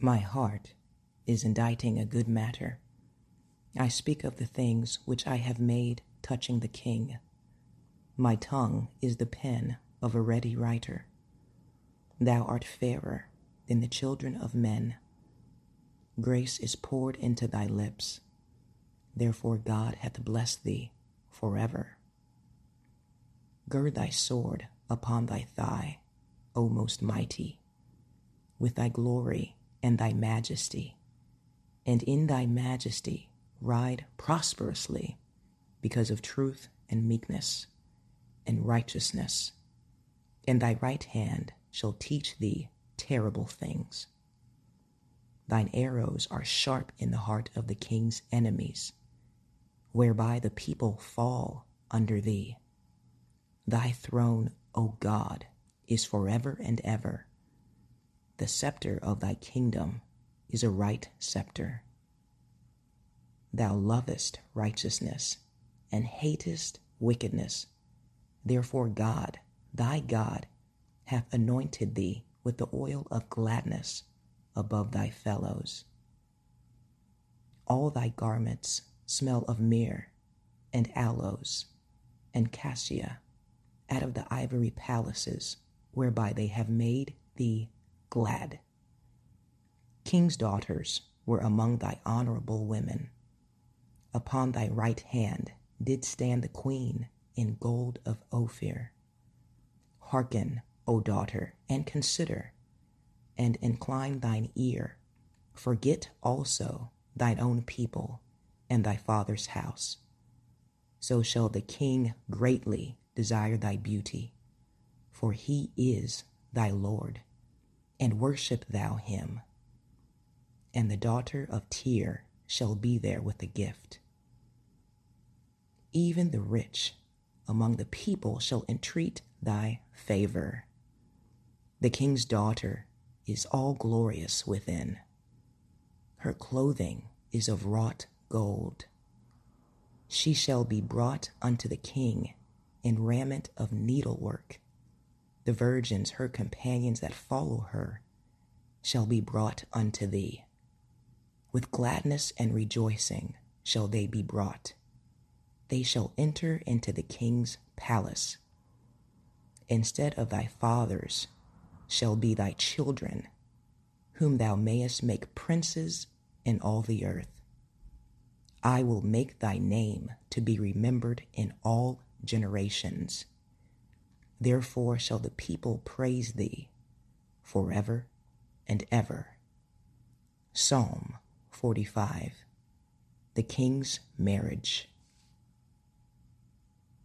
My heart is inditing a good matter. I speak of the things which I have made touching the king. My tongue is the pen of a ready writer. Thou art fairer than the children of men. Grace is poured into thy lips. Therefore God hath blessed thee forever. Gird thy sword upon thy thigh, O most mighty, with thy glory and thy majesty, and in thy majesty ride prosperously because of truth and meekness and righteousness, and thy right hand shall teach thee terrible things. Thine arrows are sharp in the heart of the king's enemies, whereby the people fall under thee. Thy throne, O God, is forever and ever. The scepter of thy kingdom is a right scepter. Thou lovest righteousness and hatest wickedness. Therefore, God, thy God, hath anointed thee with the oil of gladness above thy fellows. All thy garments smell of myrrh and aloes and cassia out of the ivory palaces whereby they have made thee glad. King's daughters were among thy honorable women. Upon thy right hand did stand the queen in gold of Ophir. Hearken, O daughter, and consider, and incline thine ear. Forget also thine own people and thy father's house. So shall the king greatly desire thy beauty, for he is thy Lord, and worship thou him. And the daughter of Tyre shall be there with a gift. Even the rich among the people shall entreat thy favor. The king's daughter is all glorious within. Her clothing is of wrought gold. She shall be brought unto the king in raiment of needlework. The virgins, her companions that follow her, shall be brought unto thee. With gladness and rejoicing shall they be brought. They shall enter into the king's palace. Instead of thy fathers shall be thy children, whom thou mayest make princes in all the earth. I will make thy name to be remembered in all generations. Therefore shall the people praise thee forever and ever. Psalm 45 The King's Marriage.